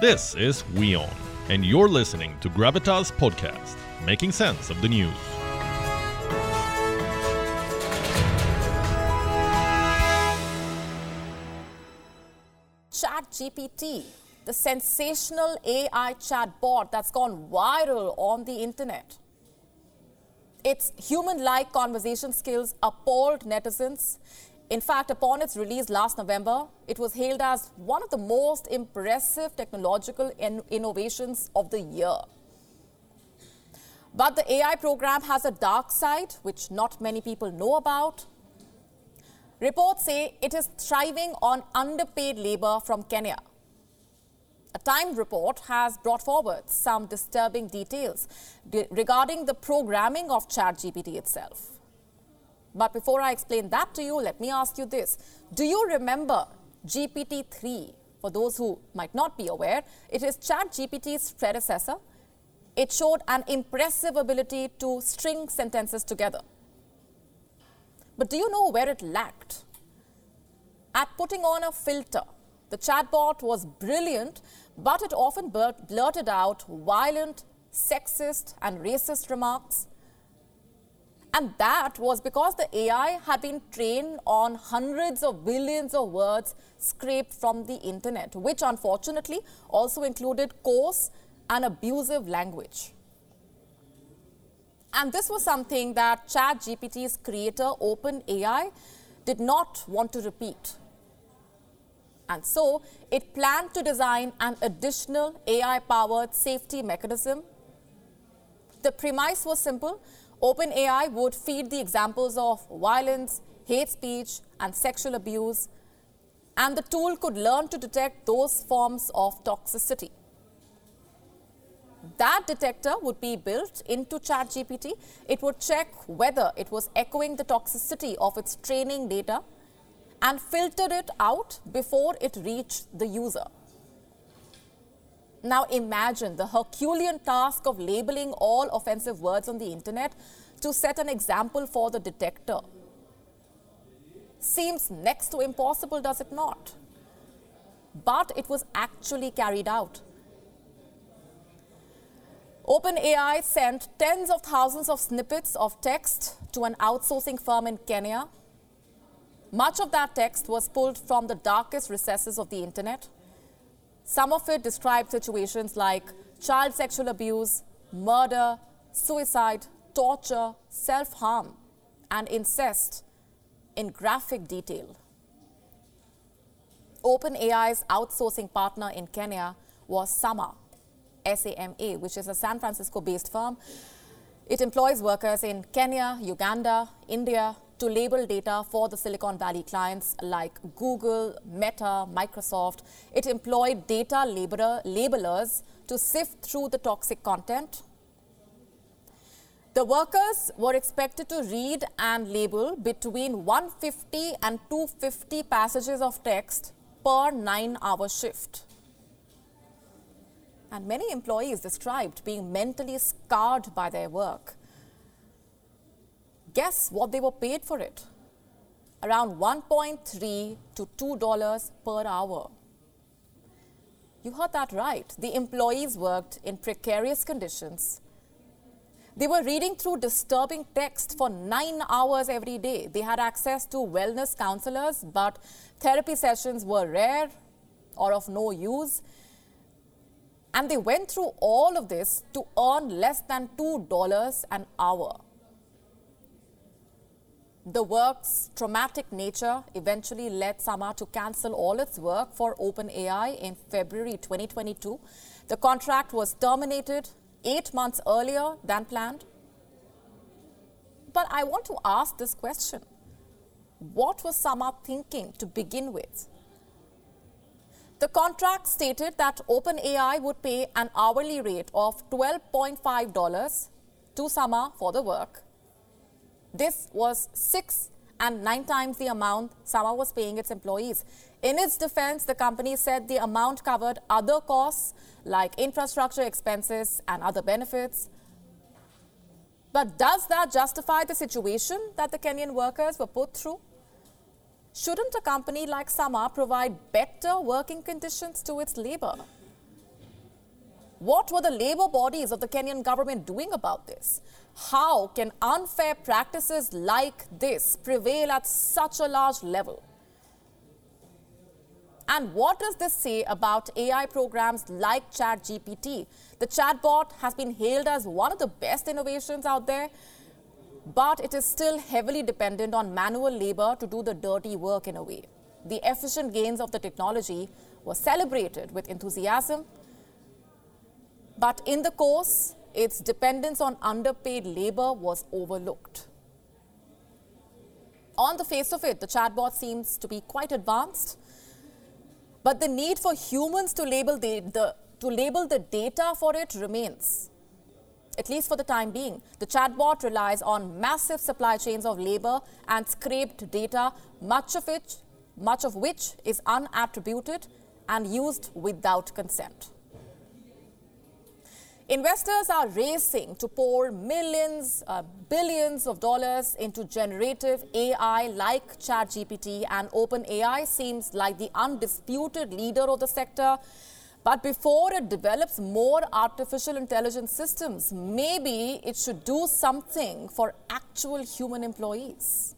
This is WION, and you're listening to Gravitas Podcast, making sense of the news. ChatGPT, the sensational AI chatbot that's gone viral on the internet. Its human like conversation skills appalled netizens. In fact, upon its release last November, it was hailed as one of the most impressive technological in- innovations of the year. But the AI program has a dark side, which not many people know about. Reports say it is thriving on underpaid labor from Kenya. A Time report has brought forward some disturbing details de- regarding the programming of ChatGPT itself. But before I explain that to you, let me ask you this. Do you remember GPT 3? For those who might not be aware, it is ChatGPT's predecessor. It showed an impressive ability to string sentences together. But do you know where it lacked? At putting on a filter. The chatbot was brilliant, but it often blurted out violent, sexist, and racist remarks. And that was because the AI had been trained on hundreds of billions of words scraped from the internet, which unfortunately also included coarse and abusive language. And this was something that ChatGPT's creator, OpenAI, did not want to repeat. And so it planned to design an additional AI powered safety mechanism. The premise was simple OpenAI would feed the examples of violence, hate speech, and sexual abuse, and the tool could learn to detect those forms of toxicity. That detector would be built into ChatGPT. It would check whether it was echoing the toxicity of its training data and filter it out before it reached the user. Now imagine the Herculean task of labeling all offensive words on the internet to set an example for the detector. Seems next to impossible, does it not? But it was actually carried out. OpenAI sent tens of thousands of snippets of text to an outsourcing firm in Kenya. Much of that text was pulled from the darkest recesses of the internet. Some of it described situations like child sexual abuse, murder, suicide, torture, self harm, and incest in graphic detail. OpenAI's outsourcing partner in Kenya was Sama, SAMA, which is a San Francisco based firm. It employs workers in Kenya, Uganda, India to label data for the Silicon Valley clients like Google, Meta, Microsoft. It employed data labeler, labelers to sift through the toxic content. The workers were expected to read and label between 150 and 250 passages of text per nine hour shift. And many employees described being mentally scarred by their work. Guess what they were paid for it? Around 1.3 to $2 per hour. You heard that right. The employees worked in precarious conditions. They were reading through disturbing text for nine hours every day. They had access to wellness counselors, but therapy sessions were rare or of no use. And they went through all of this to earn less than $2 an hour. The work's traumatic nature eventually led Sama to cancel all its work for OpenAI in February 2022. The contract was terminated eight months earlier than planned. But I want to ask this question What was Sama thinking to begin with? The contract stated that OpenAI would pay an hourly rate of $12.5 to Sama for the work. This was six and nine times the amount Sama was paying its employees. In its defense, the company said the amount covered other costs like infrastructure expenses and other benefits. But does that justify the situation that the Kenyan workers were put through? Shouldn't a company like Sama provide better working conditions to its labor? What were the labor bodies of the Kenyan government doing about this? How can unfair practices like this prevail at such a large level? And what does this say about AI programs like ChatGPT? The chatbot has been hailed as one of the best innovations out there, but it is still heavily dependent on manual labor to do the dirty work in a way. The efficient gains of the technology were celebrated with enthusiasm, but in the course, its dependence on underpaid labor was overlooked. On the face of it, the chatbot seems to be quite advanced but the need for humans to label the, the, to label the data for it remains, at least for the time being. The chatbot relies on massive supply chains of labor and scraped data, much of it, much of which is unattributed and used without consent. Investors are racing to pour millions, uh, billions of dollars into generative AI like ChatGPT, and OpenAI seems like the undisputed leader of the sector. But before it develops more artificial intelligence systems, maybe it should do something for actual human employees.